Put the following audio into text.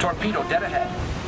Torpedo dead ahead.